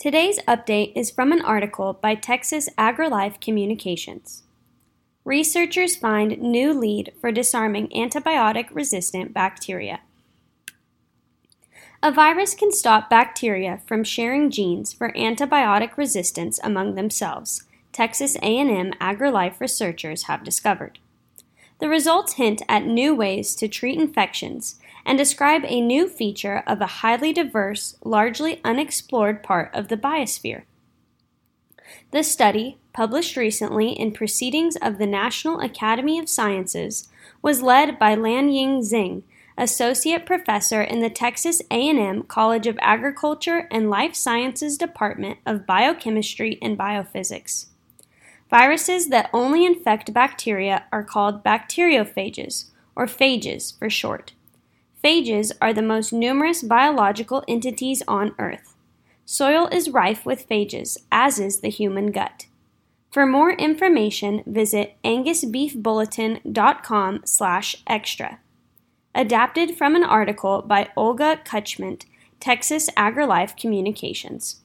Today's update is from an article by Texas AgriLife Communications. Researchers find new lead for disarming antibiotic resistant bacteria. A virus can stop bacteria from sharing genes for antibiotic resistance among themselves, Texas A&M AgriLife researchers have discovered. The results hint at new ways to treat infections and describe a new feature of a highly diverse, largely unexplored part of the biosphere. The study, published recently in Proceedings of the National Academy of Sciences, was led by Lanying Zeng, associate professor in the Texas A&M College of Agriculture and Life Sciences Department of Biochemistry and Biophysics. Viruses that only infect bacteria are called bacteriophages, or phages for short. Phages are the most numerous biological entities on Earth. Soil is rife with phages, as is the human gut. For more information, visit angusbeefbulletin.com slash extra. Adapted from an article by Olga Kuchment, Texas AgriLife Communications.